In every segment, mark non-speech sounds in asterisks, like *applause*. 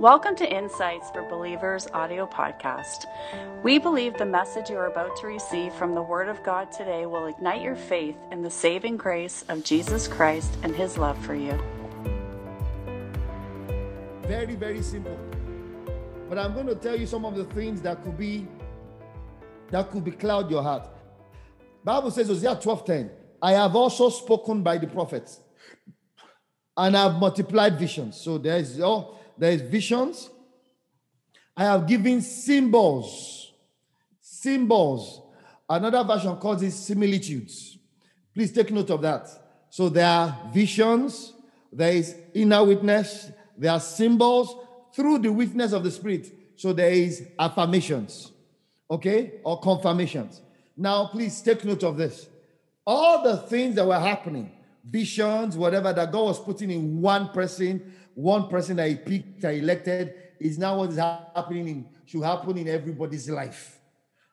Welcome to Insights for Believers audio podcast. We believe the message you are about to receive from the Word of God today will ignite your faith in the saving grace of Jesus Christ and His love for you. Very, very simple. But I'm going to tell you some of the things that could be that could be cloud your heart. Bible says Hosea 12:10, I have also spoken by the prophets, and I have multiplied visions. So there is oh there is visions. I have given symbols. Symbols. Another version calls it similitudes. Please take note of that. So there are visions, there is inner witness, there are symbols through the witness of the Spirit. So there is affirmations, okay, or confirmations. Now, please take note of this. All the things that were happening, visions, whatever that God was putting in one person, one person that he picked and elected is now what is happening in, should happen in everybody's life.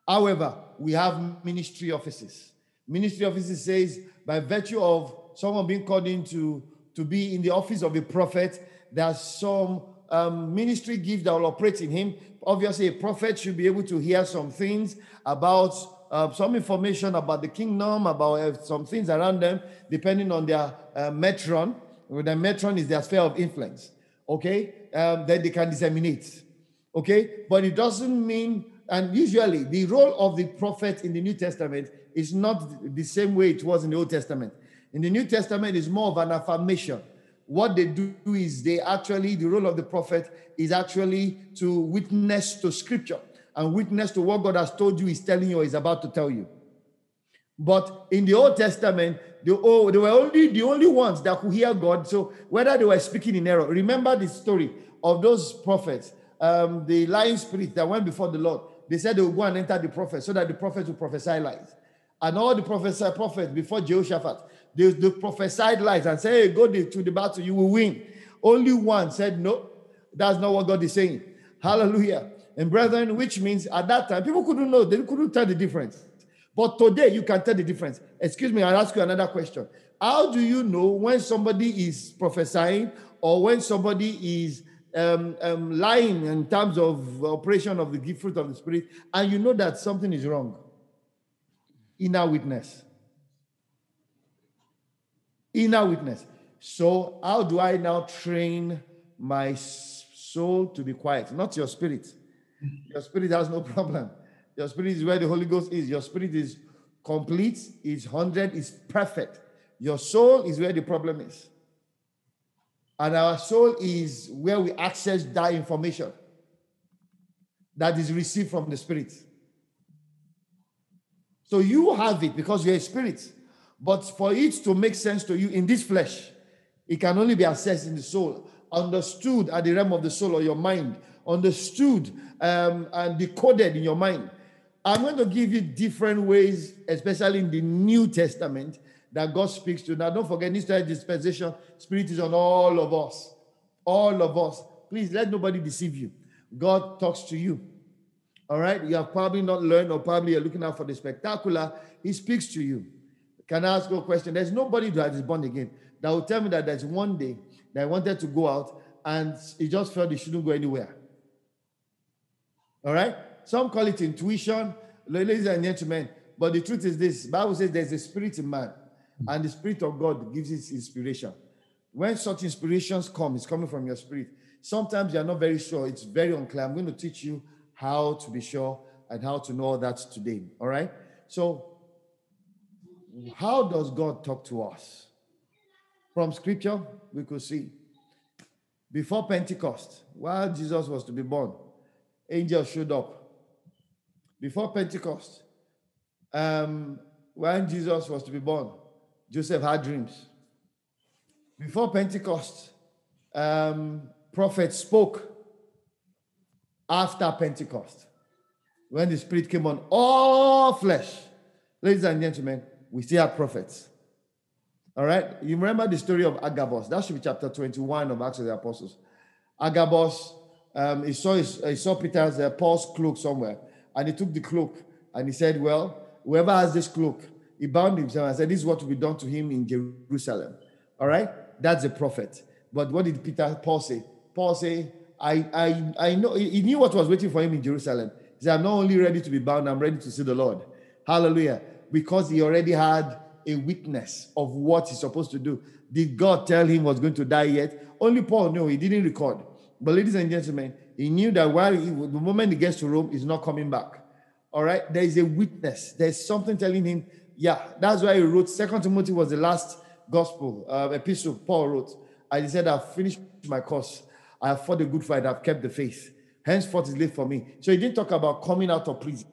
However, we have ministry offices. Ministry offices says by virtue of someone being called into to be in the office of a prophet, there's some um, ministry gift that will operate in him. Obviously, a prophet should be able to hear some things about uh, some information about the kingdom, about uh, some things around them, depending on their uh, metron. The metron is their sphere of influence. Okay, um, then they can disseminate. Okay, but it doesn't mean, and usually the role of the prophet in the New Testament is not the same way it was in the Old Testament. In the New Testament, is more of an affirmation. What they do is they actually, the role of the prophet is actually to witness to scripture and witness to what God has told you, is telling you, is about to tell you. But in the Old Testament, the, oh, they were only the only ones that could hear God. So whether they were speaking in error, remember the story of those prophets, um, the lying spirit that went before the Lord. They said they would go and enter the prophet so that the prophet would prophesy lies. And all the prophesy prophets before Jehoshaphat, they, they prophesied lies and said, Hey, go to the battle, you will win. Only one said, No, that's not what God is saying. Hallelujah. And brethren, which means at that time, people couldn't know, they couldn't tell the difference. But today you can tell the difference. Excuse me, I'll ask you another question. How do you know when somebody is prophesying or when somebody is um, um, lying in terms of operation of the gift fruit of the Spirit and you know that something is wrong? Inner witness. Inner witness. So, how do I now train my soul to be quiet? Not your spirit. Your spirit has no *laughs* problem. Your spirit is where the Holy Ghost is. Your spirit is complete, is 100, is perfect. Your soul is where the problem is. And our soul is where we access that information that is received from the spirit. So you have it because you're a spirit. But for it to make sense to you in this flesh, it can only be accessed in the soul, understood at the realm of the soul or your mind, understood um, and decoded in your mind. I'm going to give you different ways, especially in the New Testament, that God speaks to. Now, don't forget, this dispensation, Spirit is on all of us. All of us. Please let nobody deceive you. God talks to you. All right? You have probably not learned, or probably you're looking out for the spectacular. He speaks to you. Can I ask you a question? There's nobody that is born again that will tell me that there's one day that I wanted to go out and he just felt he shouldn't go anywhere. All right? Some call it intuition, ladies and gentlemen. But the truth is this: Bible says there's a spirit in man, and the spirit of God gives it inspiration. When such inspirations come, it's coming from your spirit. Sometimes you're not very sure; it's very unclear. I'm going to teach you how to be sure and how to know that today. All right. So, how does God talk to us? From Scripture, we could see before Pentecost, while Jesus was to be born, angels showed up before Pentecost, um, when Jesus was to be born, Joseph had dreams. Before Pentecost, um, prophets spoke. After Pentecost, when the Spirit came on all flesh, ladies and gentlemen, we still have prophets. All right, you remember the story of Agabus? That should be chapter 21 of Acts of the Apostles. Agabus, um, he saw his, he saw Peter's uh, Paul's cloak somewhere, and he took the cloak and he said, Well, whoever has this cloak, he bound himself and said, This is what will be done to him in Jerusalem. All right? That's a prophet. But what did Peter Paul say? Paul say, I, I, I know he knew what was waiting for him in Jerusalem. He said, I'm not only ready to be bound, I'm ready to see the Lord. Hallelujah. Because he already had a witness of what he's supposed to do. Did God tell him was going to die yet? Only Paul knew. He didn't record. But ladies and gentlemen, he knew that while he, the moment he gets to Rome, he's not coming back. All right. There is a witness. There's something telling him, yeah, that's why he wrote. Second Timothy was the last gospel, uh, epistle Paul wrote. And he said, I've finished my course. I have fought a good fight. I've kept the faith. Henceforth is left for me. So he didn't talk about coming out of prison.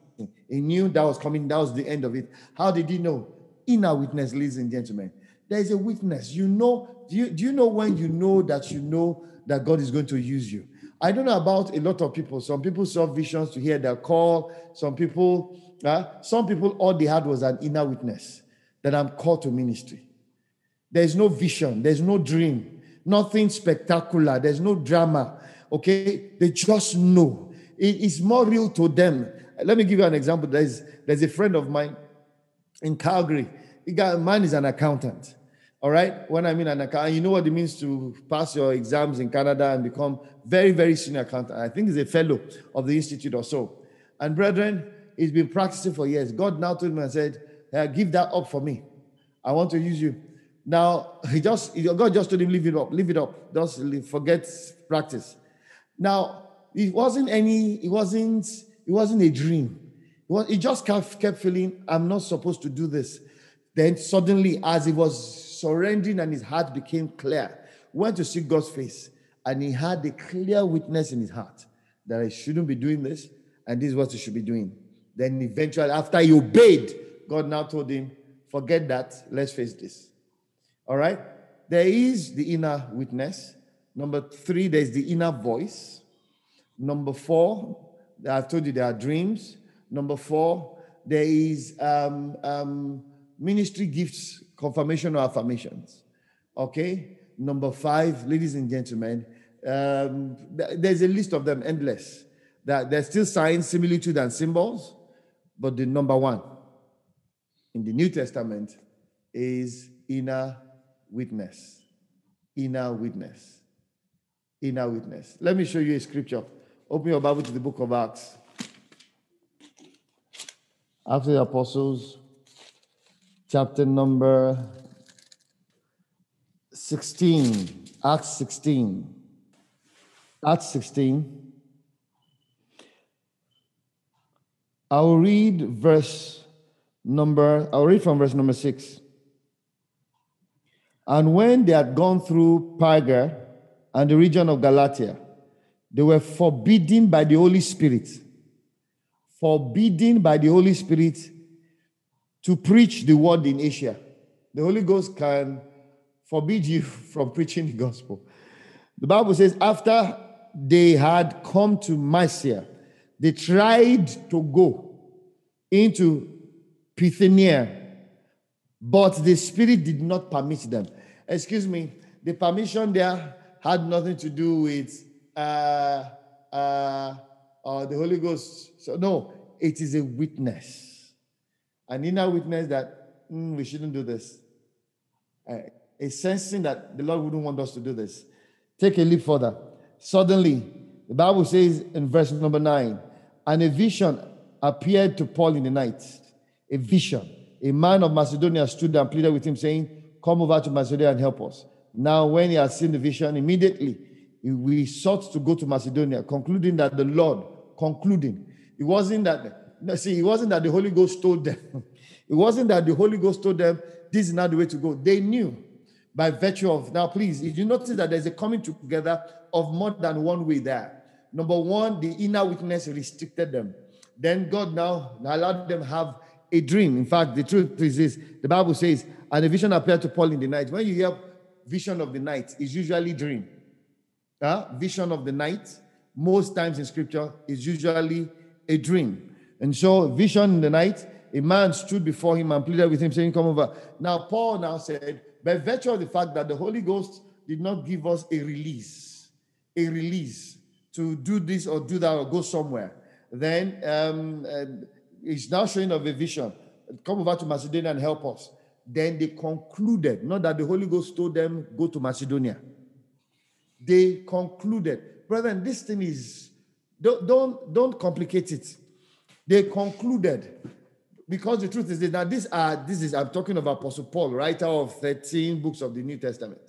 He knew that was coming. That was the end of it. How did he know? Inner witness, ladies and gentlemen. There is a witness. You know, do you, do you know when you know that you know that God is going to use you? I don't know about a lot of people. Some people saw visions to hear their call. Some people, uh, some people, all they had was an inner witness that I'm called to ministry. There's no vision, there's no dream, nothing spectacular, there's no drama. Okay, they just know it is more real to them. Let me give you an example. There's there's a friend of mine in Calgary. Got man is an accountant. All right. When I mean an accountant, you know what it means to pass your exams in Canada and become very, very senior accountant. I think he's a fellow of the institute or so. And brethren, he's been practicing for years. God now told me and said, hey, "Give that up for me. I want to use you." Now he just God just told him, "Leave it up. Leave it up. Just forget practice." Now it wasn't any. It wasn't. It wasn't a dream. It, was, it just kept, kept feeling, "I'm not supposed to do this." Then suddenly, as he was surrendering and his heart became clear, went to see God's face, and he had a clear witness in his heart that I shouldn't be doing this, and this is what he should be doing. Then eventually, after he obeyed, God now told him, Forget that, let's face this. All right? There is the inner witness. Number three, there's the inner voice. Number four, I've told you there are dreams. Number four, there is um, um, ministry gifts, confirmation or affirmations. Okay? Number five, ladies and gentlemen, um, there's a list of them, endless. That there's still signs, similitude, and symbols, but the number one in the New Testament is inner witness. Inner witness. Inner witness. Let me show you a scripture. Open your Bible to the book of Acts. After the Apostles, chapter number 16. Acts 16. Acts 16. I'll read verse number, I'll read from verse number 6. And when they had gone through Perga and the region of Galatia, they were forbidden by the Holy Spirit, forbidden by the Holy Spirit to preach the word in Asia. The Holy Ghost can forbid you *laughs* from preaching the gospel. The Bible says, after they had come to Mysia, they tried to go into Bithynia, but the Spirit did not permit them. Excuse me, the permission there had nothing to do with uh, uh, uh, the Holy Ghost. So, no, it is a witness, an inner witness that mm, we shouldn't do this. Uh, a sensing that the Lord wouldn't want us to do this. Take a leap further. Suddenly, the Bible says in verse number nine, and a vision appeared to Paul in the night. A vision. A man of Macedonia stood and pleaded with him, saying, Come over to Macedonia and help us. Now, when he had seen the vision, immediately we sought to go to Macedonia, concluding that the Lord, concluding, it wasn't that, see, it wasn't that the Holy Ghost told them. *laughs* It wasn't that the Holy Ghost told them this is not the way to go. They knew by virtue of, now please, if you notice that there's a coming together of more than one way there. Number one, the inner witness restricted them. Then God now allowed them have a dream. In fact, the truth is this the Bible says, and a vision appeared to Paul in the night. When you hear vision of the night, it's usually dream. Uh, vision of the night, most times in scripture, is usually a dream. And so, vision in the night, a man stood before him and pleaded with him, saying, Come over. Now, Paul now said, by virtue of the fact that the Holy Ghost did not give us a release, a release to do this or do that or go somewhere, then um, uh, it's now showing of a vision. Come over to Macedonia and help us. Then they concluded, not that the Holy Ghost told them, go to Macedonia. They concluded, brethren, this thing is don't don't don't complicate it. They concluded because the truth is that this are this is I'm talking of Apostle Paul, writer of 13 books of the New Testament.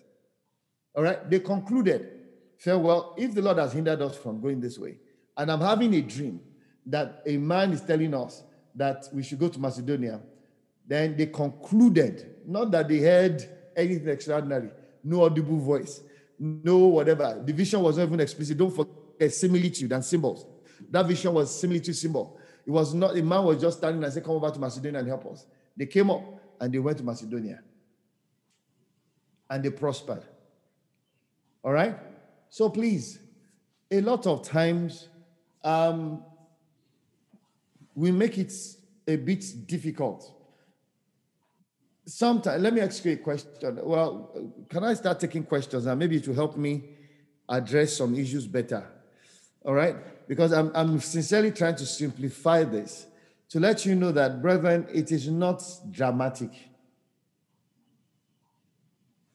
All right, they concluded, say, well, if the Lord has hindered us from going this way, and I'm having a dream that a man is telling us that we should go to Macedonia, then they concluded, not that they heard anything extraordinary, no audible voice, no whatever. The vision was not even explicit. Don't forget similitude and symbols. That vision was similitude symbol. It was not, a man was just standing and said, Come over to Macedonia and help us. They came up and they went to Macedonia. And they prospered. All right? So please, a lot of times um, we make it a bit difficult. Sometimes, let me ask you a question. Well, can I start taking questions and maybe to help me address some issues better? All right? Because I'm, I'm sincerely trying to simplify this to let you know that, brethren, it is not dramatic.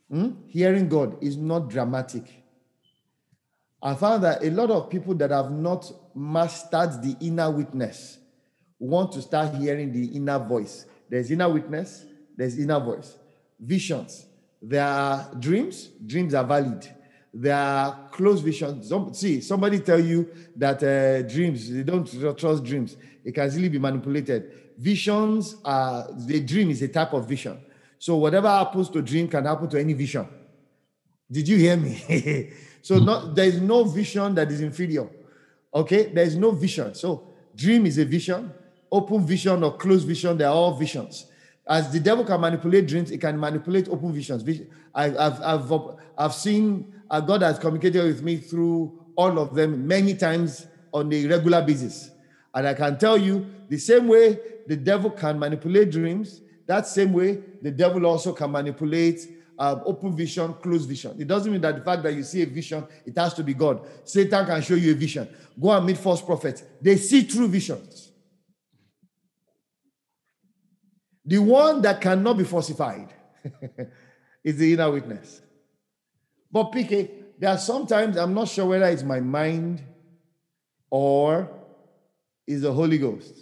Hmm? Hearing God is not dramatic. I found that a lot of people that have not mastered the inner witness want to start hearing the inner voice. There's inner witness, there's inner voice. Visions. There are dreams, dreams are valid. There are close visions. Some, see, somebody tell you that uh, dreams, they don't trust dreams. It can easily be manipulated. Visions are, the dream is a type of vision. So whatever happens to dream can happen to any vision. Did you hear me? *laughs* So not, there is no vision that is inferior. Okay, there is no vision. So dream is a vision, open vision or closed vision, they are all visions. As the devil can manipulate dreams, it can manipulate open visions. I've, I, have I've, I've seen uh, God has communicated with me through all of them many times on a regular basis. And I can tell you the same way the devil can manipulate dreams, that same way the devil also can manipulate um, open vision, closed vision. It doesn't mean that the fact that you see a vision, it has to be God. Satan can show you a vision. Go and meet false prophets. They see true visions. The one that cannot be falsified *laughs* is the inner witness. But PK, there are sometimes I'm not sure whether it's my mind or is the Holy Ghost.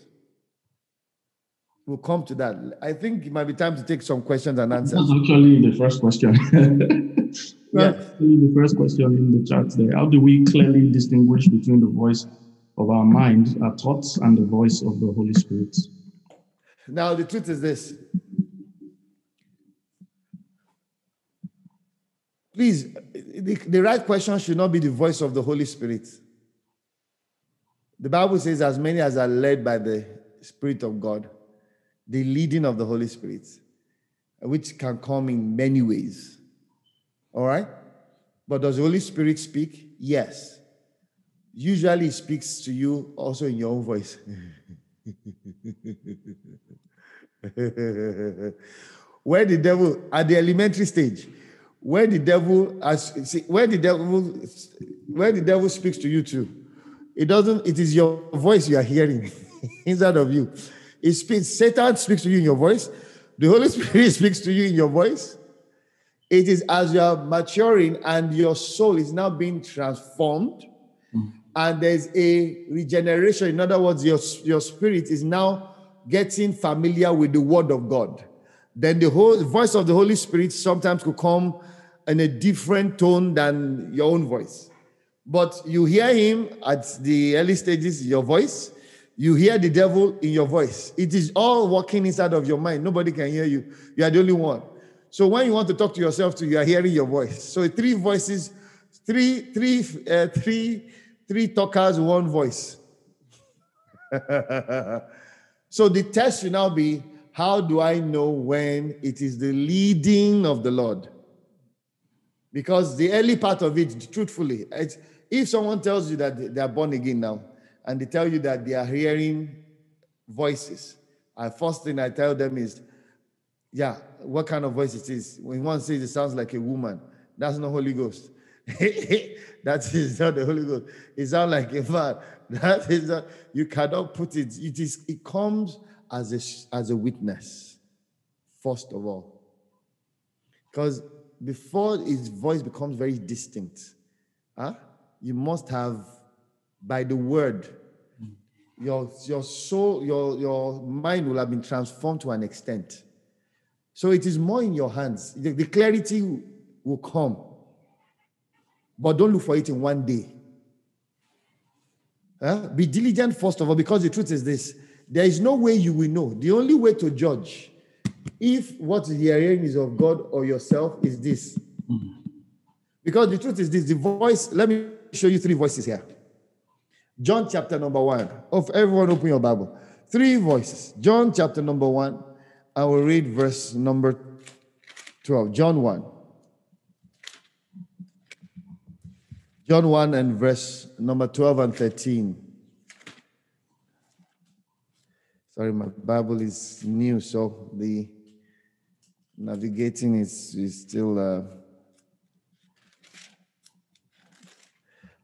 We'll come to that. I think it might be time to take some questions and answers. That's actually the first question. *laughs* yeah. the first question in the chat there. How do we clearly distinguish between the voice of our mind, our thoughts, and the voice of the Holy Spirit? Now, the truth is this. Please, the, the right question should not be the voice of the Holy Spirit. The Bible says, as many as are led by the Spirit of God the leading of the Holy Spirit, which can come in many ways. All right? But does the Holy Spirit speak? Yes. Usually, he speaks to you also in your own voice. *laughs* where the devil, at the elementary stage, where the devil, as see, where the devil, where the devil speaks to you too, it doesn't, it is your voice you are hearing *laughs* inside of you. It speaks, Satan speaks to you in your voice. The Holy *laughs* Spirit speaks to you in your voice. It is as you are maturing and your soul is now being transformed, mm. and there's a regeneration. In other words, your, your spirit is now getting familiar with the word of God. Then the whole voice of the Holy Spirit sometimes could come in a different tone than your own voice. But you hear him at the early stages, your voice. You hear the devil in your voice. It is all working inside of your mind. Nobody can hear you. You are the only one. So when you want to talk to yourself, too, you are hearing your voice. So three voices, three, three, uh, three, three talkers, one voice. *laughs* so the test should now be: How do I know when it is the leading of the Lord? Because the early part of it, truthfully, if someone tells you that they are born again now, and they tell you that they are hearing voices. And first thing I tell them is, yeah, what kind of voice it is. When one says it sounds like a woman, that's not Holy Ghost. *laughs* that is not the Holy Ghost. It sounds like a man. *laughs* That is not, you cannot put it. It is it comes as a as a witness, first of all. Because before his voice becomes very distinct, huh? you must have, by the word, mm. your, your soul, your, your mind will have been transformed to an extent. So it is more in your hands. The, the clarity will come. But don't look for it in one day. Huh? Be diligent, first of all, because the truth is this there is no way you will know. The only way to judge if what you're hearing is of God or yourself is this. Because the truth is this the voice, let me show you three voices here. John chapter number one. Of everyone, open your Bible. Three voices. John chapter number one. I will read verse number 12. John 1. John 1 and verse number 12 and 13. Sorry, my Bible is new, so the navigating is, is still. Uh...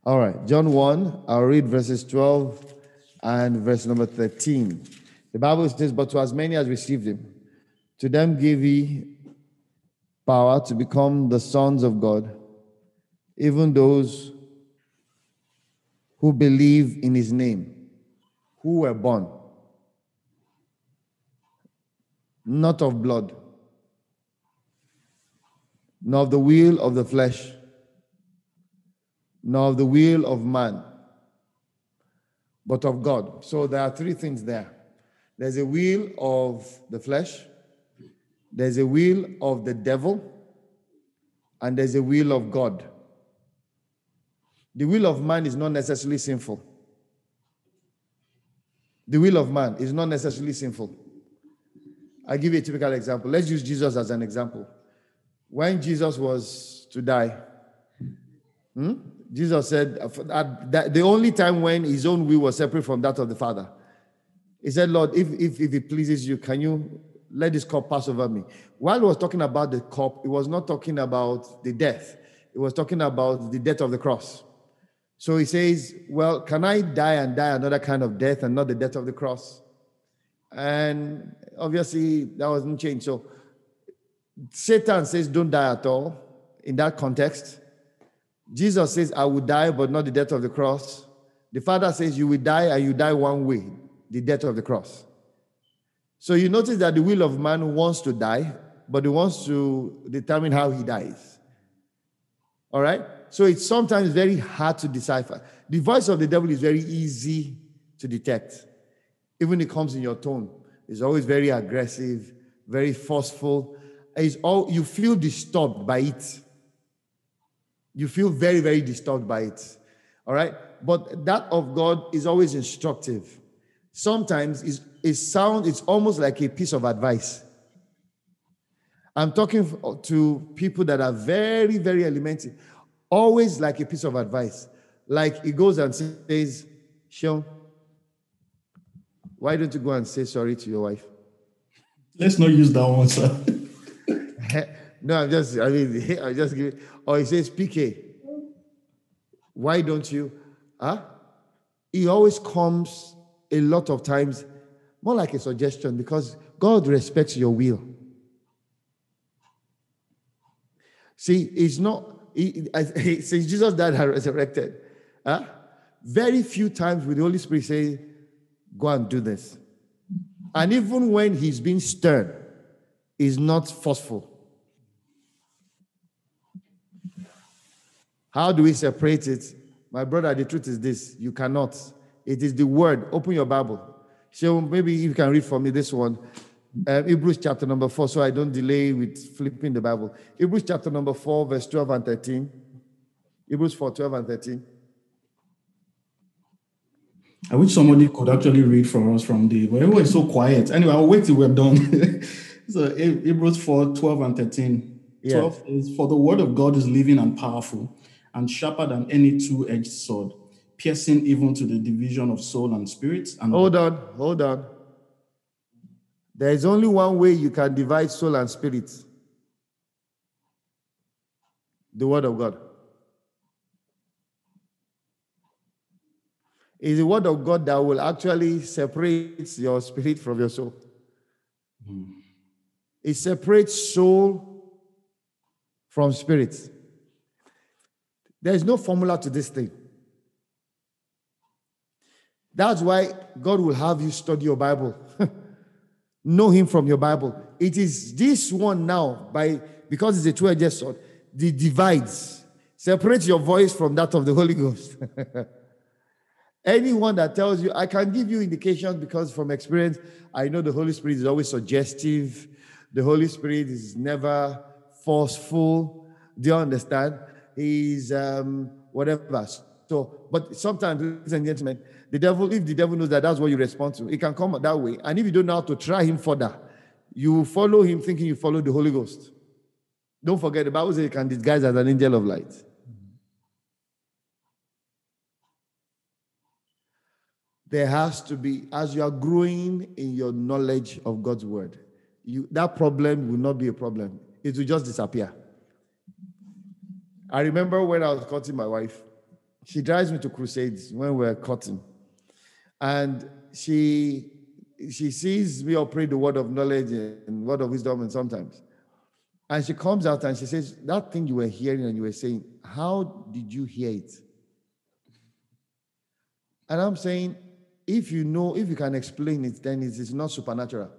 All right, John 1, I'll read verses 12 and verse number 13. The Bible says, But to as many as received him, to them give he power to become the sons of God, even those who believe in his name, who were born, not of blood, nor of the will of the flesh, nor of the will of man, but of God. So there are three things there there's a will of the flesh, there's a will of the devil, and there's a will of God. The will of man is not necessarily sinful. The will of man is not necessarily sinful. I'll give you a typical example. Let's use Jesus as an example. When Jesus was to die, hmm, Jesus said, that the only time when his own will was separate from that of the Father, he said, Lord, if, if, if it pleases you, can you let this cup pass over me? While he was talking about the cup, he was not talking about the death, he was talking about the death of the cross. So he says, Well, can I die and die another kind of death and not the death of the cross? And obviously, that wasn't changed. So Satan says, Don't die at all in that context. Jesus says, I will die, but not the death of the cross. The Father says, You will die, and you die one way the death of the cross. So you notice that the will of man wants to die, but he wants to determine how he dies. All right? So it's sometimes very hard to decipher. The voice of the devil is very easy to detect. Even it comes in your tone. It's always very aggressive, very forceful. It's all you feel disturbed by it. You feel very, very disturbed by it. All right? But that of God is always instructive. Sometimes it's, it sounds, it's almost like a piece of advice. I'm talking to people that are very, very elementary always like a piece of advice. Like he goes and says, Sean, why don't you go and say sorry to your wife? Let's not use that one, sir. *laughs* no, I'm just, I mean, *laughs* I'm just give it. Or he says, PK, why don't you? Huh? He always comes a lot of times more like a suggestion because God respects your will. See, it's not he, he, *laughs* since Jesus died and resurrected, huh? very few times will the Holy Spirit say, Go and do this. And even when he's being stern, he's not forceful. How do we separate it? My brother, the truth is this you cannot. It is the word. Open your Bible. So maybe you can read for me this one. Uh, Hebrews chapter number 4, so I don't delay with flipping the Bible. Hebrews chapter number 4, verse 12 and 13. Hebrews 4, 12 and 13. I wish somebody could actually read for us from the, but everyone is so quiet. Anyway, I'll wait till we're done. *laughs* so Hebrews 4, 12 and 13. 12 is, For the word of God is living and powerful and sharper than any two-edged sword, piercing even to the division of soul and spirit. And hold on, hold on. There is only one way you can divide soul and spirit the Word of God. It's the Word of God that will actually separate your spirit from your soul. Mm. It separates soul from spirit. There is no formula to this thing. That's why God will have you study your Bible. *laughs* know Him from your Bible. It is this one now, by because it's a two-edged sword, the divides. Separate your voice from that of the Holy Ghost. *laughs* Anyone that tells you, I can give you indications because from experience, I know the Holy Spirit is always suggestive. The Holy Spirit is never forceful. Do you understand? He's um, whatever. So, but sometimes, ladies and gentlemen, the devil, if the devil knows that that's what you respond to, it can come that way. And if you don't know how to try him further, you follow him thinking you follow the Holy Ghost. Don't forget, the Bible says you can disguise as an angel of light. There has to be, as you are growing in your knowledge of God's word, you, that problem will not be a problem. It will just disappear. I remember when I was courting my wife, she drives me to crusades when we're courting. And she she sees me operate the word of knowledge and word of wisdom and sometimes. And she comes out and she says, That thing you were hearing and you were saying, how did you hear it? And I'm saying, if you know, if you can explain it, then it is not supernatural.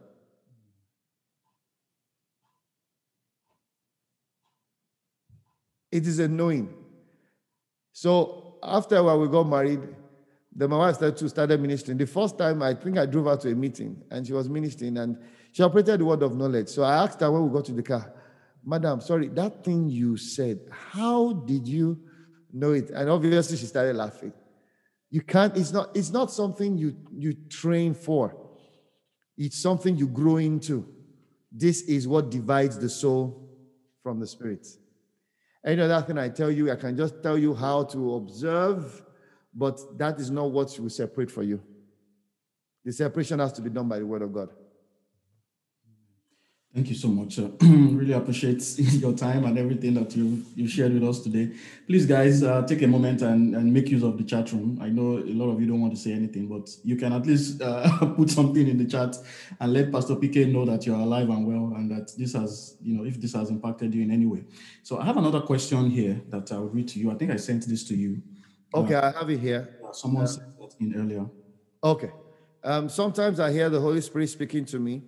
It is a knowing. So after while we got married, then my wife started to started ministering. The first time I think I drove her to a meeting and she was ministering and she operated the word of knowledge. So I asked her when we got to the car, Madam, sorry, that thing you said, how did you know it? And obviously she started laughing. You can't, it's not, it's not something you, you train for. It's something you grow into. This is what divides the soul from the spirit. Any other thing I tell you, I can just tell you how to observe, but that is not what will separate for you. The separation has to be done by the word of God. Thank you so much. Uh, *clears throat* really appreciate *laughs* your time and everything that you you shared with us today. Please, guys, uh, take a moment and, and make use of the chat room. I know a lot of you don't want to say anything, but you can at least uh, *laughs* put something in the chat and let Pastor PK know that you're alive and well and that this has, you know, if this has impacted you in any way. So I have another question here that I'll read to you. I think I sent this to you. Okay, I have it here. Someone uh, sent that in earlier. Okay. Um, sometimes I hear the Holy Spirit speaking to me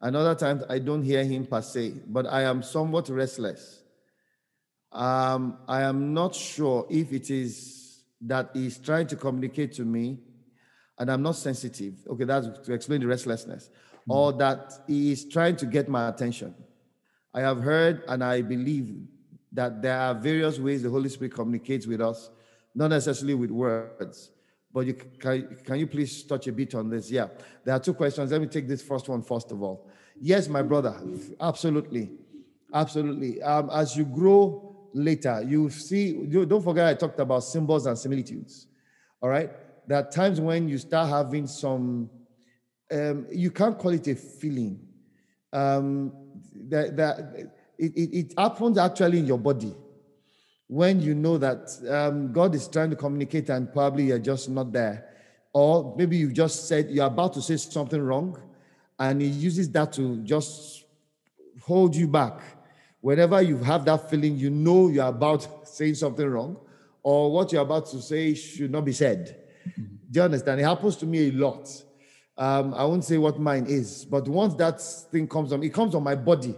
Another times I don't hear him per se, but I am somewhat restless. Um, I am not sure if it is that he's trying to communicate to me and I'm not sensitive. Okay, that's to explain the restlessness. Mm. Or that he is trying to get my attention. I have heard and I believe that there are various ways the Holy Spirit communicates with us, not necessarily with words. But you, can, can you please touch a bit on this? Yeah, there are two questions. Let me take this first one first of all. Yes, my brother, absolutely, absolutely. Um, as you grow later, you see. You, don't forget, I talked about symbols and similitudes. All right, there are times when you start having some. Um, you can't call it a feeling. Um, that, that it, it, it happens actually in your body when you know that um, God is trying to communicate and probably you're just not there. Or maybe you just said you're about to say something wrong and He uses that to just hold you back. Whenever you have that feeling, you know you're about *laughs* saying something wrong or what you're about to say should not be said. Mm-hmm. Do you understand? It happens to me a lot. Um, I won't say what mine is, but once that thing comes on, it comes on my body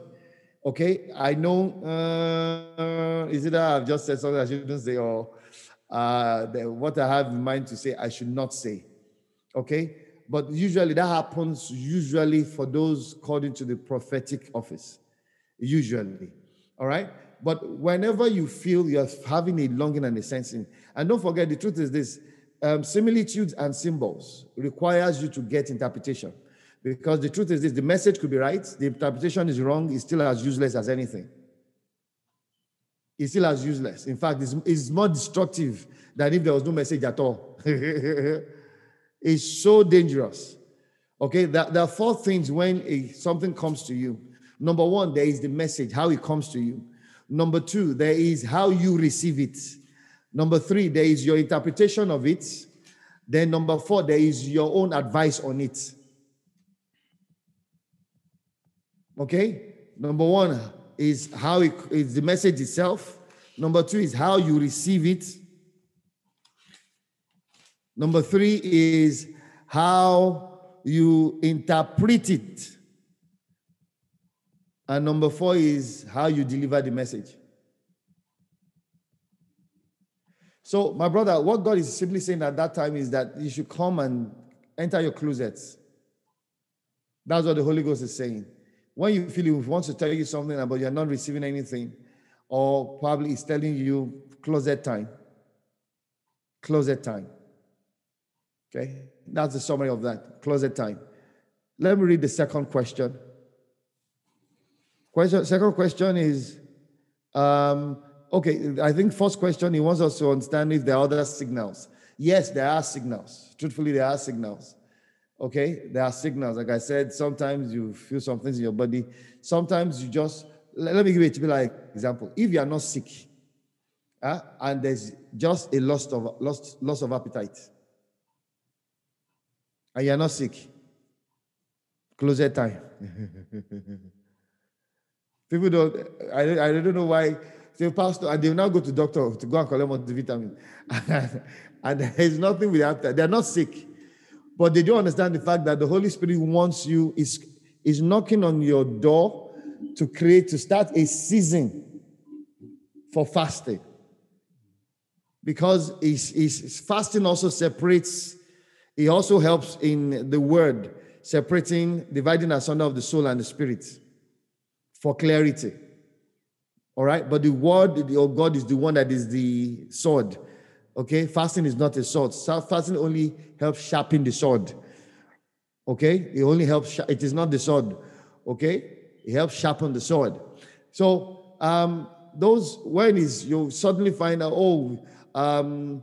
okay, I know, uh, is it that I've just said something I shouldn't say, or uh, what I have in mind to say, I should not say, okay? But usually that happens usually for those called into the prophetic office, usually, all right? But whenever you feel you're having a longing and a sensing, and don't forget, the truth is this, um, similitudes and symbols requires you to get interpretation. Because the truth is this the message could be right, the interpretation is wrong, it's still as useless as anything. It's still as useless. In fact, it's, it's more destructive than if there was no message at all. *laughs* it's so dangerous. Okay, there, are four things when something comes to you. Number one, there is the message, how it comes to you. Number two, there is how you receive it. Number three, there is your interpretation of it. Then number four, there is your own advice on it. Okay? Number one is how it is the message itself. Number two is how you receive it. Number three is how you interpret it. And number four is how you deliver the message. So, my brother, what God is simply saying at that time is that you should come and enter your closets. That's what the Holy Ghost is saying. When you feel He wants to tell you something, but you're not receiving anything, or probably He's telling you closet time. Closet time. Okay, that's the summary of that. Closet time. Let me read the second question. Question. Second question is, um, okay. I think first question he wants us to understand if there are other signals. Yes, there are signals. Truthfully, there are signals. Okay, there are signals. Like I said, sometimes you feel some things in your body. Sometimes you just. Let, me give you a typical like example. If you are not sick, uh, and there's just a loss of loss, loss of appetite, Ah, and you're not sick, closet time. *laughs* People don't, I, I don't know why. Say, Pastor, and they will now go to doctor to go and collect multivitamin. *laughs* and there's nothing without that. They're not sick. But they don't understand the fact that the Holy Spirit wants you, is, is knocking on your door to create, to start a season for fasting. Because is is fasting also separates, it also helps in the word, separating, dividing asunder of the soul and the spirit for clarity. All right, but the word of God is the one that is the sword. Okay, fasting is not a sword. Fasting only helps sharpen the sword. Okay, it only helps. It is not the sword. Okay, it helps sharpen the sword. So um, those when is you suddenly find out, oh, um,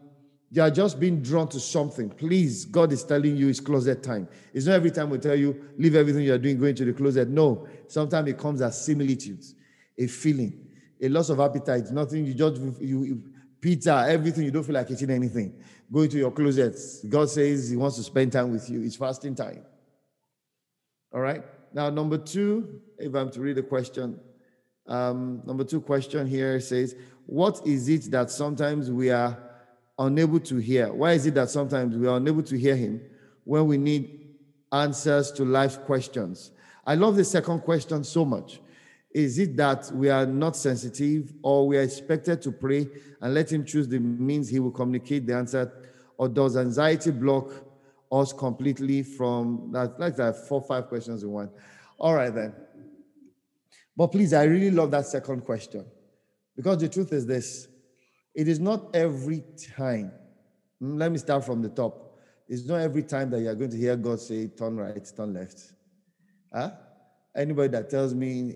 you are just being drawn to something. Please, God is telling you it's closet time. It's not every time we tell you, leave everything you're doing, go into the closet. No, sometimes it comes as similitudes, a feeling, a loss of appetite, nothing. You just, you, you pizza, everything, you don't feel like eating anything. Go into your closet. God says He wants to spend time with you. It's fasting time. All right. Now, number two, if I'm to read the question, um, number two question here says, What is it that sometimes we are unable to hear? Why is it that sometimes we are unable to hear Him when we need answers to life questions? I love the second question so much. Is it that we are not sensitive or we are expected to pray and let Him choose the means He will communicate the answer? Or does anxiety block us completely from that? Like that, four, five questions in one. All right, then. But please, I really love that second question because the truth is this it is not every time. Hmm, let me start from the top. It's not every time that you're going to hear God say, turn right, turn left. Huh? Anybody that tells me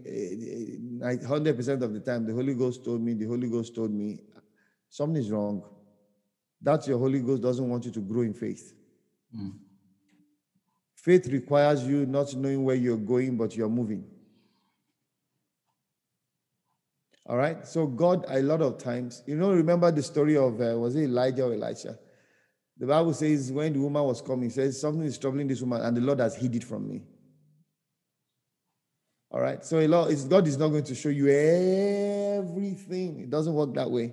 100% eh, eh, of the time, the Holy Ghost told me, the Holy Ghost told me, something is wrong. That your Holy Ghost doesn't want you to grow in faith. Mm. Faith requires you not knowing where you're going, but you're moving. All right. So God, a lot of times, you know, remember the story of uh, was it Elijah or Elisha? The Bible says when the woman was coming, says something is troubling this woman, and the Lord has hid it from me. All right. So lot God is not going to show you everything. It doesn't work that way.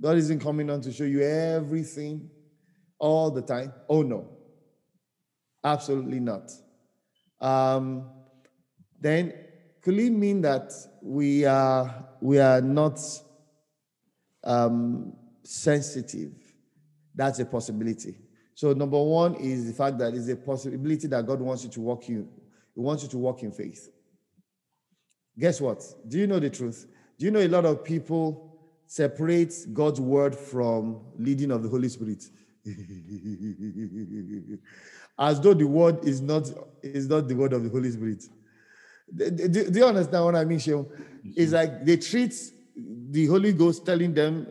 God isn't coming on to show you everything all the time. Oh no. Absolutely not. Um, then could it mean that we are we are not um, sensitive? That's a possibility. So number one is the fact that it's a possibility that God wants you to walk you. He wants you to walk in faith. Guess what? Do you know the truth? Do you know a lot of people separate God's word from leading of the Holy Spirit? *laughs* As though the word is not is not the word of the Holy Spirit. Do, do, you understand what I mean, Sheol? It's like they treat the Holy Ghost telling them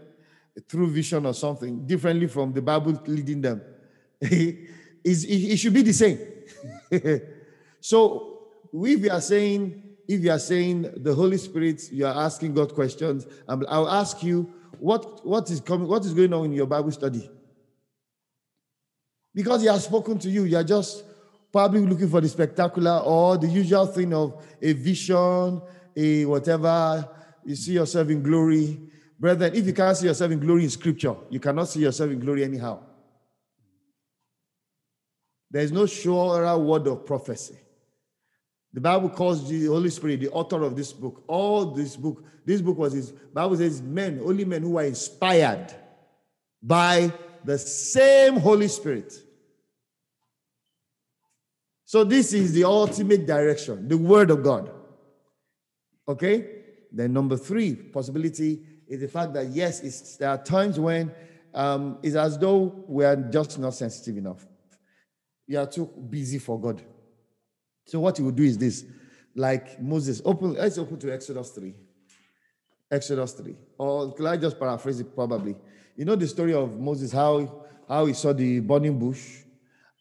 through vision or something differently from the Bible leading them. *laughs* it should be the same. *laughs* so if you are saying, if you are saying the Holy Spirit, you are asking God questions, I'll ask you what, what is coming, what is going on in your Bible study? Because he has spoken to you, you are just probably looking for the spectacular or the usual thing of a vision, a whatever, you see yourself in glory. Brethren, if you can't see yourself in glory in scripture, you cannot see yourself in glory anyhow. There's no surer word of prophecy. The Bible calls the Holy Spirit the author of this book. All this book, this book was his Bible says men, only men who are inspired by the same Holy Spirit. So this is the ultimate direction, the word of God. Okay? Then number three possibility is the fact that yes, it's, there are times when um, it's as though we are just not sensitive enough. You are too busy for God. So what he will do is this, like Moses, open, let's open to Exodus 3. Exodus 3. Or can I just paraphrase it probably? You know the story of Moses, how, how he saw the burning bush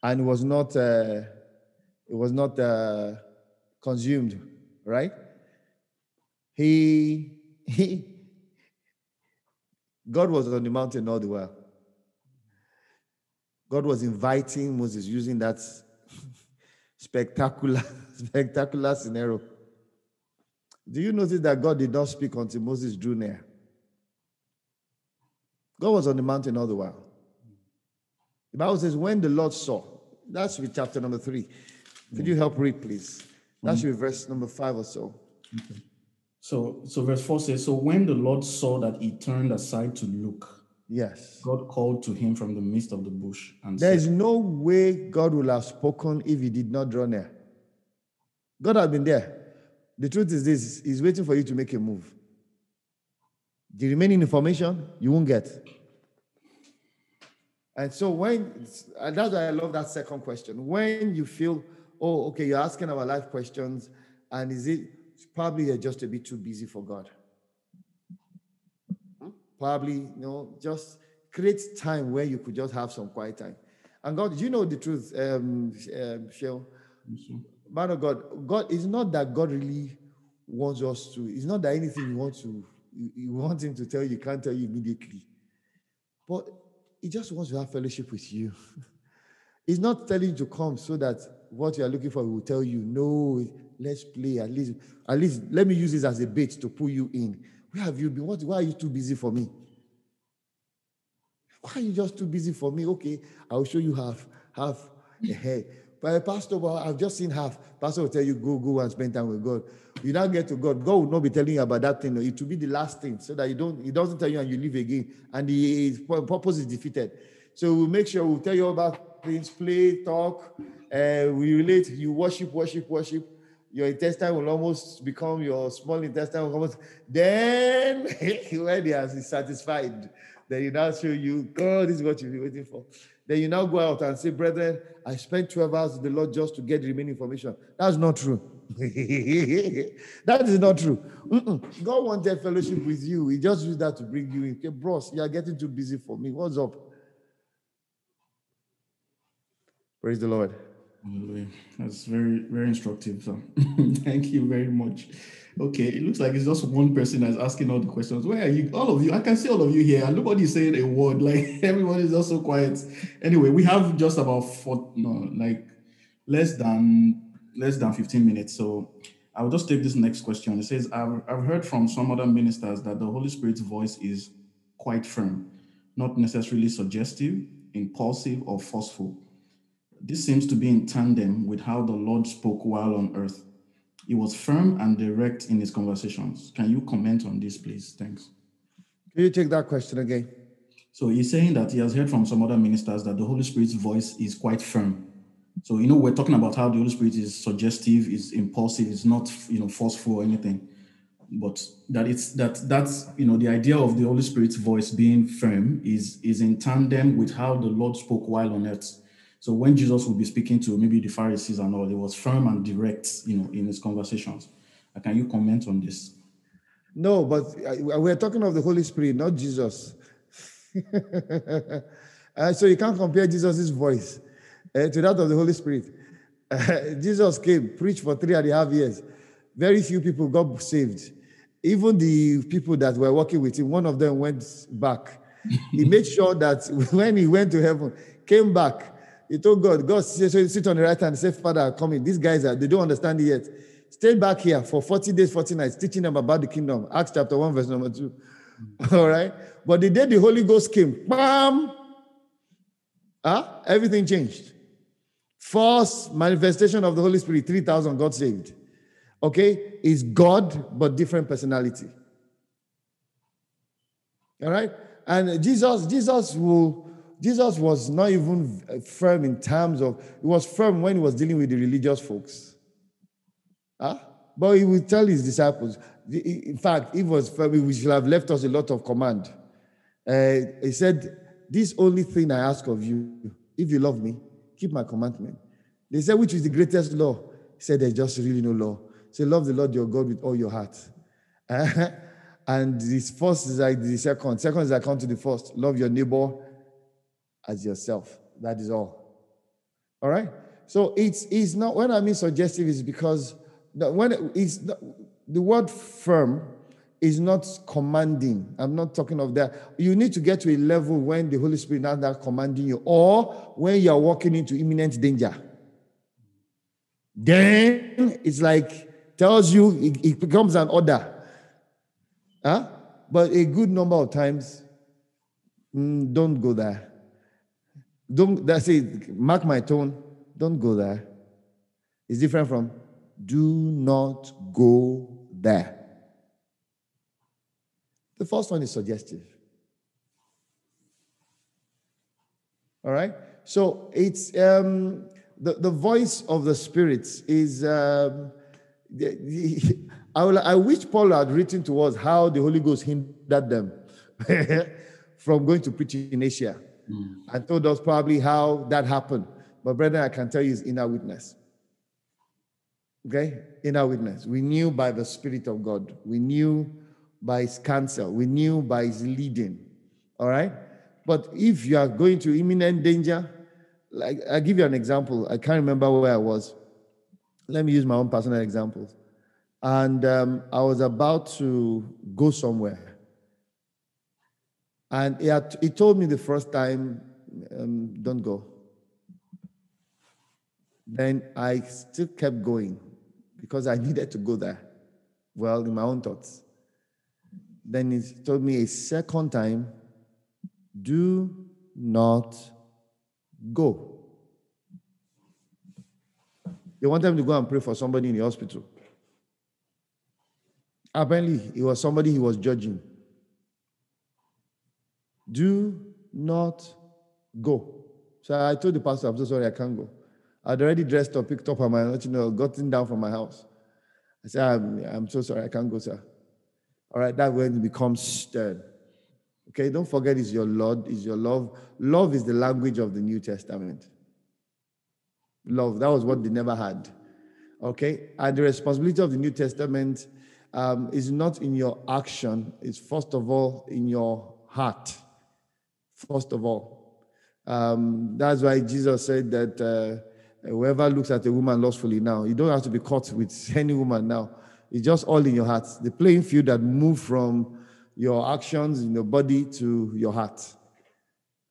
and was not uh, it was not uh, consumed, right? He *laughs* he God was on the mountain all the while. God was inviting Moses using that *laughs* spectacular, *laughs* spectacular scenario. Do you notice that God did not speak until Moses drew near? God was on the mountain all the while. The Bible says, when the Lord saw, that's with chapter number three. Could you help read, please? That should be verse number five or so. Okay. So, so verse four says, "So when the Lord saw that he turned aside to look, Yes. God called to him from the midst of the bush and There said, is no way God will have spoken if he did not draw near. God has been there. The truth is this He's waiting for you to make a move. The remaining information you won't get. And so when and that's why I love that second question. When you feel, oh, okay, you're asking our life questions, and is it probably you're just a bit too busy for God? Probably, you know, just create time where you could just have some quiet time. And God, do you know the truth, um, um Shell, man of God, God is not that God really wants us to. It's not that anything you want to, you, you want Him to tell you, you can't tell you immediately. But He just wants to have fellowship with you. *laughs* He's not telling you to come so that what you are looking for, will tell you, no, let's play. At least, at least let me use this as a bait to pull you in. Where have you been? What, why are you too busy for me? Why are you just too busy for me? Okay, I'll show you half, half a hair. But Pastor, well, I've just seen half. Pastor will tell you, go, go and spend time with God. You now get to God. God will not be telling you about that thing. It will be the last thing so that you don't, he doesn't tell you and you leave again. And the purpose is defeated. So we'll make sure we'll tell you about things, play, talk. Uh, we relate. You worship, worship, worship. Your intestine will almost become your small intestine will almost. Then *laughs* when he has satisfied, then he now show you, God, this is what you've been waiting for. Then you now go out and say, Brethren, I spent 12 hours with the Lord just to get the remaining information. That's not true. *laughs* that is not true. Mm-mm. God wanted fellowship with you. He just used that to bring you in. Okay, bros, you are getting too busy for me. What's up? Praise the Lord. Hallelujah. That's very, very instructive. So *laughs* thank you very much. Okay, it looks like it's just one person that's asking all the questions. Where are you? All of you, I can see all of you here, nobody's saying a word. *laughs* Like everybody's just so quiet. Anyway, we have just about four, no, like less than less than 15 minutes. So I'll just take this next question. It says, I've, I've heard from some other ministers that the Holy Spirit's voice is quite firm, not necessarily suggestive, impulsive, or forceful. This seems to be in tandem with how the Lord spoke while on earth. He was firm and direct in his conversations. Can you comment on this, please? Thanks. Can you take that question again? So he's saying that he has heard from some other ministers that the Holy Spirit's voice is quite firm. So you know we're talking about how the Holy Spirit is suggestive, is impulsive, is not you know forceful or anything, but that it's that that's you know the idea of the Holy Spirit's voice being firm is is in tandem with how the Lord spoke while on earth. So when Jesus would be speaking to maybe the Pharisees and all, it was firm and direct, you know, in his conversations. Uh, Can you comment on this? No, but we're talking of the Holy Spirit, not Jesus. *laughs* Uh, so you can't compare Jesus' voice uh, to that of the Holy Spirit. Uh, Jesus came, preached for three and a half years. Very few people got saved. Even the people that were working with him, one of them went back. he made sure that *laughs* when he went to heaven, came back, he told God, God, sit on the right hand and say, Father, come in. These guys, are, they don't understand it yet. Stay back here for 40 days, 40 nights, teaching them about the kingdom. Acts chapter 1, verse number 2. *laughs* All right. But the day the Holy Ghost came, bam, ah, everything changed. First manifestation of the Holy Spirit, 3,000 got saved. Okay? Is God, but different personality. All right? And Jesus, Jesus will, Jesus was not even firm in terms of, he was firm when he was dealing with the religious folks. Huh? But he would tell his disciples, in fact, he was firm, he should have left us a lot of command. Uh, he said, This only thing I ask of you, if you love me, keep my commandment. They said, Which is the greatest law? He said, There's just really no law. Say, Love the Lord your God with all your heart. *laughs* and this first is like the second. Second is like come to the first. Love your neighbor as yourself. That is all. All right? So it's, it's not, when I mean suggestive, is because when it's the word firm is not commanding. I'm not talking of that. You need to get to a level when the Holy Spirit is not commanding you, or when you are walking into imminent danger. Then it's like tells you it, it becomes an order. Huh? But a good number of times, mm, don't go there. Don't that's it. Mark my tone. Don't go there. It's different from do not go there. The first one is suggestive. All right? So it's um, the, the voice of the spirits is. Um, *laughs* I, will, I wish Paul had written to us how the Holy Ghost hindered them *laughs* from going to preach in Asia mm. and told us probably how that happened. But, brethren, I can tell you is inner witness. Okay? Inner witness. We knew by the Spirit of God. We knew by his counsel. We knew by his leading. All right? But if you are going to imminent danger, like I'll give you an example. I can't remember where I was. Let me use my own personal examples. And um, I was about to go somewhere. And he, had, he told me the first time, um, don't go. Then I still kept going because I *laughs* needed to go there. Well, in my own thoughts. Then he told me a second time, do not go. They wanted him to go and pray for somebody in the hospital. Apparently, it was somebody he was judging. Do not go. So I told the pastor, I'm so sorry, I can't go. I'd already dressed up, picked up my, you know, gotten down from my house. I said, I'm, I'm so sorry, I can't go, sir. All right, that when it becomes stern. Okay, don't forget it's your Lord, it's your love. Love is the language of the New Testament. Love, that was what they never had. Okay, and the responsibility of the New Testament um, is not in your action, it's first of all in your heart. First of all. Um, that's why Jesus said that. Uh, Whoever looks at a woman lustfully now, you don't have to be caught with *laughs* any woman now. It's just all in your heart. The playing field that move from your actions in your body to your heart.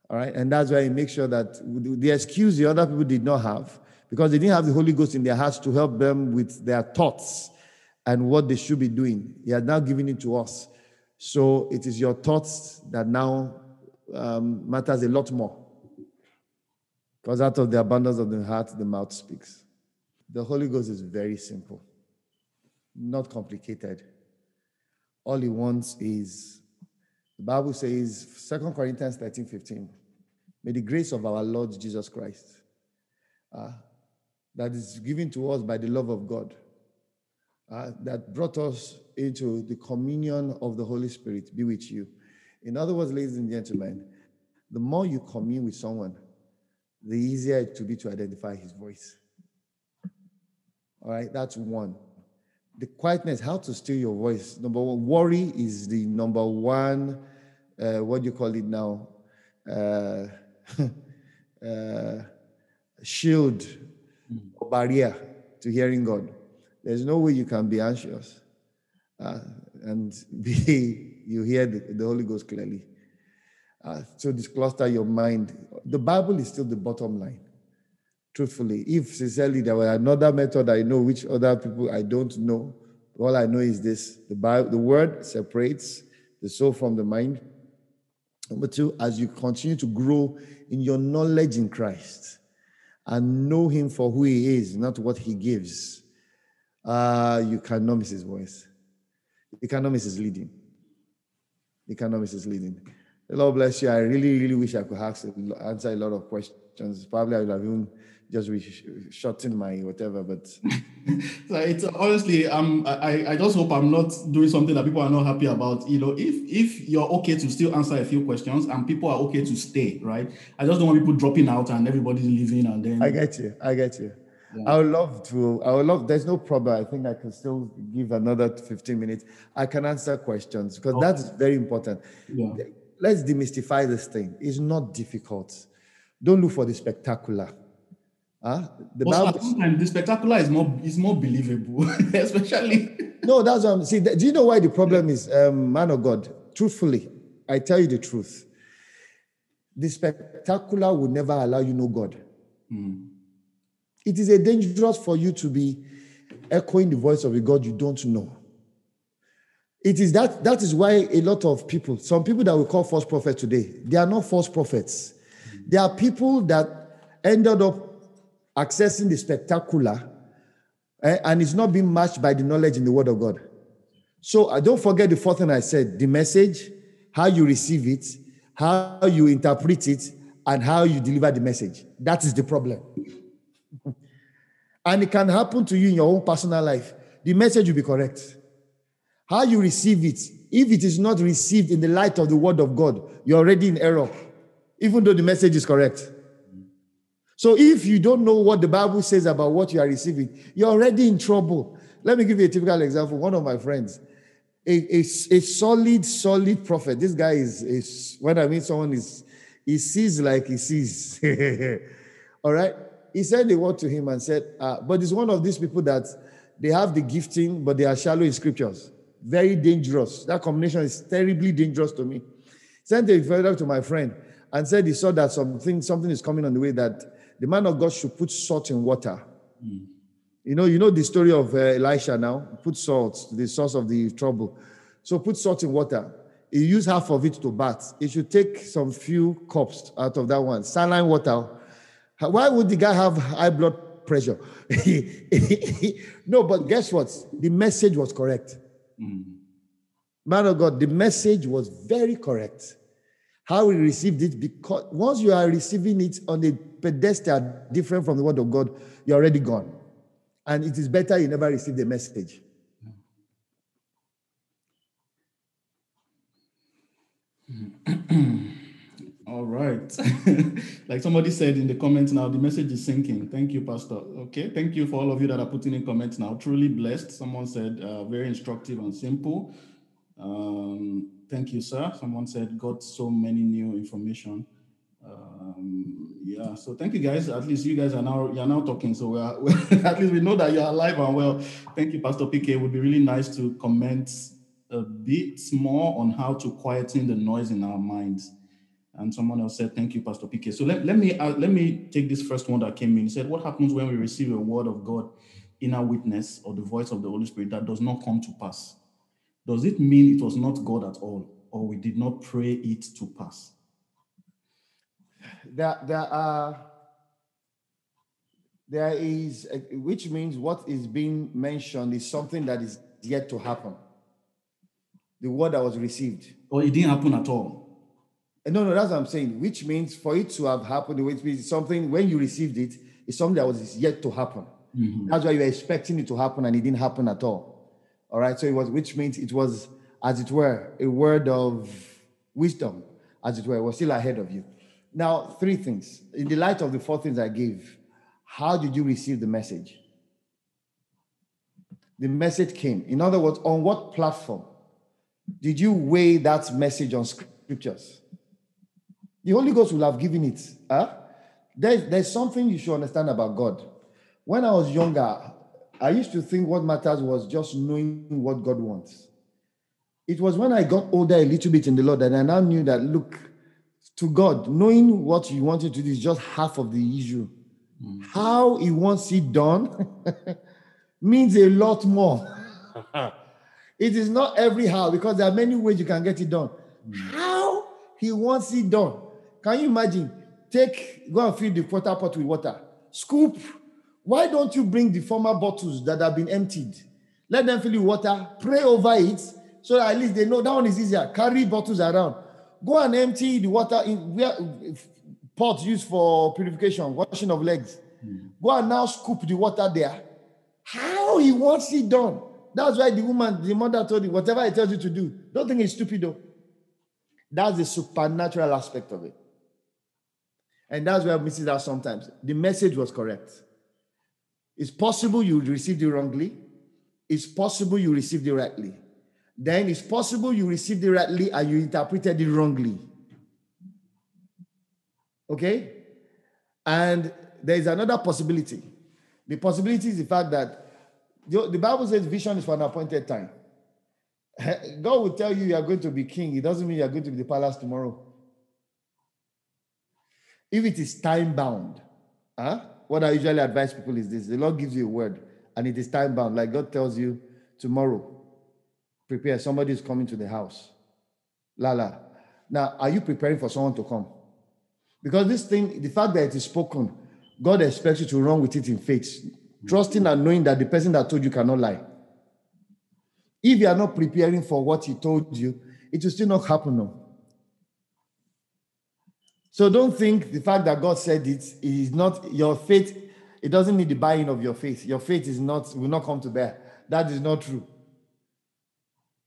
All right. And that's why you make sure that the excuse the other people did not have, because they didn't have the Holy Ghost in their hearts to help them with their thoughts and what they should be doing. He has now given it to us. So it is your thoughts that now um, matters a lot more. Because out of the abundance of the heart, the mouth speaks. The Holy Ghost is very simple, not complicated. All he wants is, the Bible says, 2 Corinthians 13 15, may the grace of our Lord Jesus Christ, uh, that is given to us by the love of God, uh, that brought us into the communion of the Holy Spirit, be with you. In other words, ladies and gentlemen, the more you commune with someone, the easier it will be to identify his voice. All right, that's one. The quietness, how to steal your voice. Number one, worry is the number one, uh, what do you call it now? Uh, *laughs* uh, shield or barrier to hearing God. There's no way you can be anxious uh, and be, you hear the, the Holy Ghost clearly uh, to discluster your mind. The Bible is still the bottom line. Truthfully, if sincerely there were another method I know, which other people I don't know, all I know is this: the Bible, the Word separates the soul from the mind. Number two, as you continue to grow in your knowledge in Christ, and know him for who he is, not what he gives, uh, you cannot miss his voice. You cannot miss his leading. Miss his leading. The Lord bless you. I really, really wish I could ask, answer a lot of questions. Probably I would have even just shortened my whatever, but *laughs* so it's honestly, um, I, I just hope I'm not doing something that people are not happy about. You know, if if you're okay to still answer a few questions and people are okay to stay, right? I just don't want people dropping out and everybody's leaving and then I get you. I get you. Yeah. I would love to. I would love. There's no problem. I think I can still give another 15 minutes. I can answer questions because okay. that's very important. Yeah. Let's demystify this thing. It's not difficult. Don't look for the spectacular. Huh? The Bible, sometimes the spectacular is more is more believable, *laughs* especially. no, that's what I'm see. Do you know why the problem is, um, man of God? Truthfully, I tell you the truth. The spectacular will never allow you know God. Mm. It is a dangerous for you to be echoing the voice of a God you don't know. It is that that is why a lot of people, some people that we call false prophets today, they are not false prophets. They are people that ended up accessing the spectacular eh, and it's not being matched by the knowledge in the word of God. So I uh, don't forget the fourth thing I said the message, how you receive it, how you interpret it, and how you deliver the message. That is the problem. And it can happen to you in your own personal life. The message will be correct. How you receive it, if it is not received in the light of the word of God, you're already in error, even though the message is correct. So if you don't know what the Bible says about what you are receiving, you're already in trouble. Let me give you a typical example. One of my friends, a, a, a solid, solid prophet. This guy is, is, when I mean someone is, he sees like he sees. *laughs* All right? He said a word to him and said, uh, but it's one of these people that they have the gifting, but they are shallow in scriptures. Very dangerous. That combination is terribly dangerous to me. Sent a further to my friend and said he saw that something, something is coming on the way that the man of God should put salt in water. Mm. You know, you know the story of uh, Elisha now. Put salt, the source of the trouble. So put salt in water. He used half of it to bath. He should take some few cups out of that one. Saline water why would the guy have high blood pressure? *laughs* no, but guess what? The message was correct. Mm. Man of God, the message was very correct. How we received it, because once you are receiving it on a pedestal different from the word of God, you're already gone. And it is better you never receive the message. *clears throat* All right. *laughs* like somebody said in the comments now, the message is sinking. Thank you, Pastor. Okay. Thank you for all of you that are putting in comments now. Truly blessed. Someone said uh, very instructive and simple. Um, thank you, sir. Someone said got so many new information. Um, yeah. So thank you, guys. At least you guys are now you're now talking. So we are, *laughs* at least we know that you're alive and well. Thank you, Pastor PK. It would be really nice to comment a bit more on how to quieten the noise in our minds and someone else said, "Thank you, Pastor PK." So let, let me uh, let me take this first one that came in. He said, "What happens when we receive a word of God, inner witness, or the voice of the Holy Spirit that does not come to pass? Does it mean it was not God at all, or we did not pray it to pass?" There, there are. There is, which means what is being mentioned is something that is yet to happen. The word that was received. Or it didn't happen at all. No, no, that's what I'm saying. Which means for it to have happened, which means something when you received it, it's something that was yet to happen. Mm-hmm. That's why you were expecting it to happen and it didn't happen at all. All right. So it was, which means it was, as it were, a word of wisdom, as it were, it was still ahead of you. Now, three things. In the light of the four things I gave, how did you receive the message? The message came. In other words, on what platform did you weigh that message on scriptures? The Holy Ghost will have given it. Huh? There's, there's something you should understand about God. When I was younger, I used to think what matters was just knowing what God wants. It was when I got older a little bit in the Lord that I now knew that, look, to God, knowing what He wanted to do is just half of the issue. Mm. How He wants it done *laughs* means a lot more. *laughs* it is not every how, because there are many ways you can get it done. Mm. How He wants it done can you imagine? Take, go and fill the water pot with water. Scoop. Why don't you bring the former bottles that have been emptied? Let them fill with water, pray over it, so that at least they know that one is easier. Carry bottles around. Go and empty the water in where pots used for purification, washing of legs. Mm. Go and now scoop the water there. How he wants it done. That's why the woman, the mother told him, whatever he tells you to do, don't think it's stupid though. That's the supernatural aspect of it. And that's where I miss it out sometimes. The message was correct. It's possible you received it wrongly. It's possible you received it rightly. Then it's possible you received it rightly and you interpreted it wrongly. Okay? And there is another possibility. The possibility is the fact that the Bible says vision is for an appointed time. *laughs* God will tell you you are going to be king. It doesn't mean you are going to be the palace tomorrow. If it is time bound, huh? what I usually advise people is this the Lord gives you a word and it is time bound. Like God tells you tomorrow, prepare, somebody is coming to the house. Lala. Now, are you preparing for someone to come? Because this thing, the fact that it is spoken, God expects you to run with it in faith, trusting and knowing that the person that told you cannot lie. If you are not preparing for what he told you, it will still not happen. So don't think the fact that God said it is not your faith. It doesn't need the buying of your faith. Your faith is not will not come to bear. That is not true.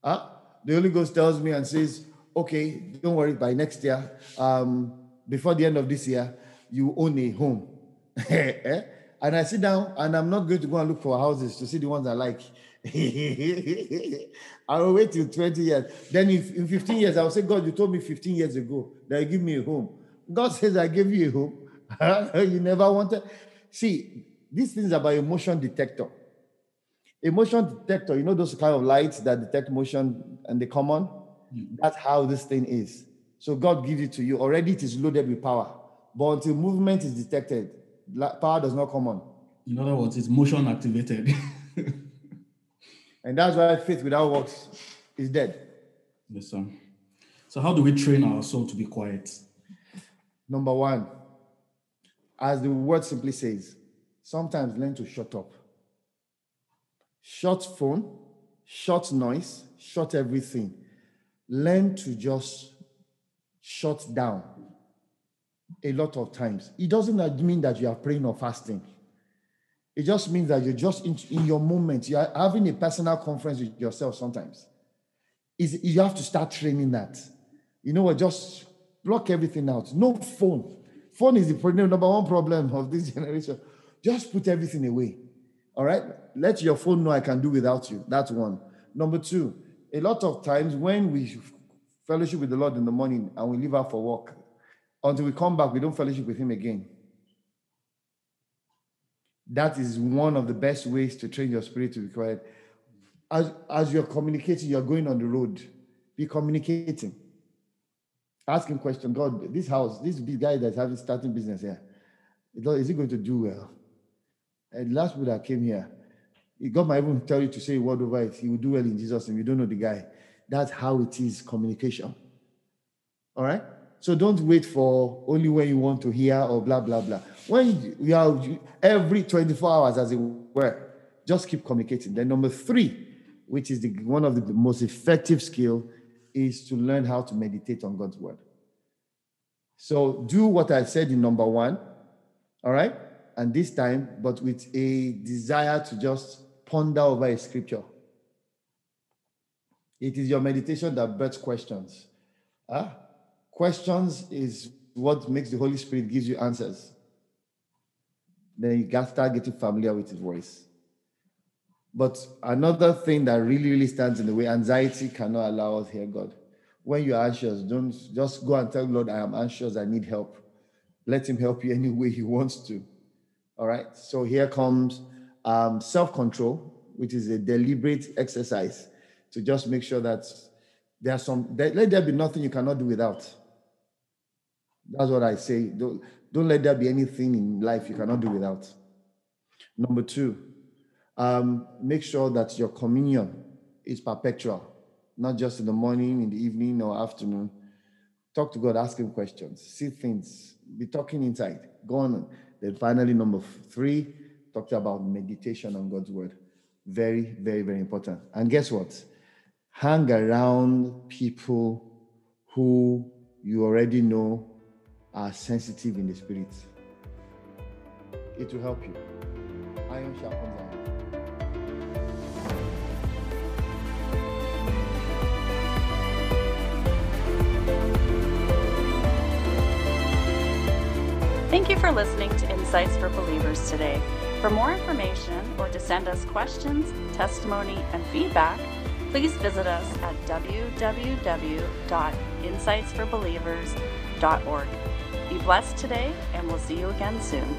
Huh? The Holy Ghost tells me and says, "Okay, don't worry. By next year, um, before the end of this year, you own a home." *laughs* Eh? and I sit down and I'm not going to go and look for houses to see the ones I like. *laughs* I will wait till 20 years. Then if, in 15 years, I will say, God, you told me 15 years ago that you give me a home. God says, I gave you a home. *laughs* you never wanted. See, these things are about emotion detector. Emotion detector, you know those kind of lights that detect motion and they come on? Mm. That's how this thing is. So God gives it to you. Already it is loaded with power. But until movement is detected, power does not come on. In other words, it's motion activated. *laughs* And that's why faith without works is dead. Yes, sir. So, how do we train our soul to be quiet? Number one, as the word simply says, sometimes learn to shut up. Shut phone, shut noise, shut everything. Learn to just shut down a lot of times. It doesn't mean that you are praying or fasting. It just means that you're just in, in your moment. You're having a personal conference with yourself sometimes. Is you have to start training that. You know what? Just block everything out. No phone. Phone is the number one problem of this *laughs* generation. Just put everything away. All right? Let your phone know I can do without you. That's one. Number two, a lot of times when we fellowship with the Lord in the morning and we leave out for work, until we come back, we don't fellowship with Him again. That is one of the best ways to train your spirit to be quiet. As, as you're communicating, you're going on the road, be communicating. Asking question, God, this house, this big guy that's having starting business here, is he going to do well? And last people that came here, God might even tell you to say a word over it. He will do well in Jesus, and you don't know the guy. That's how it is communication. All right? So don't wait for only when you want to hear or blah, blah, blah. When you are every 24 hours, as it were, just keep communicating. Then, number three, which is the, one of the most effective skill, is to learn how to meditate on God's word. So do what I said in number one, all right? And this time, but with a desire to just ponder over a scripture. It is your meditation that births questions. Huh? Questions is what makes the Holy Spirit gives you answers. Then you got start getting familiar with his voice. But another thing that really, really stands in the way, anxiety cannot allow us hear God. When you're anxious, don't just go and tell Lord, I am anxious, I need help. Let him help you any way he wants to. All right. So here comes um, self-control, which is a deliberate exercise to just make sure that there's some let there be nothing you cannot do without. That's what I say. Don't, don't let there be anything in life you cannot do without. Number two, um, make sure that your communion is perpetual, not just in the morning, in the evening, or afternoon. Talk to God, ask Him questions, see things, be talking inside. Go on. Then finally, number three, talked about meditation on God's word. Very, very, very important. And guess what? Hang around people who you already know are sensitive in the spirit. It will help you. Iron sharpens iron. Thank you for listening to Insights for Believers today. For more information or to send us questions, testimony, and feedback, please visit us at www.insightsforbelievers.org. Be blessed today, and we'll see you again soon.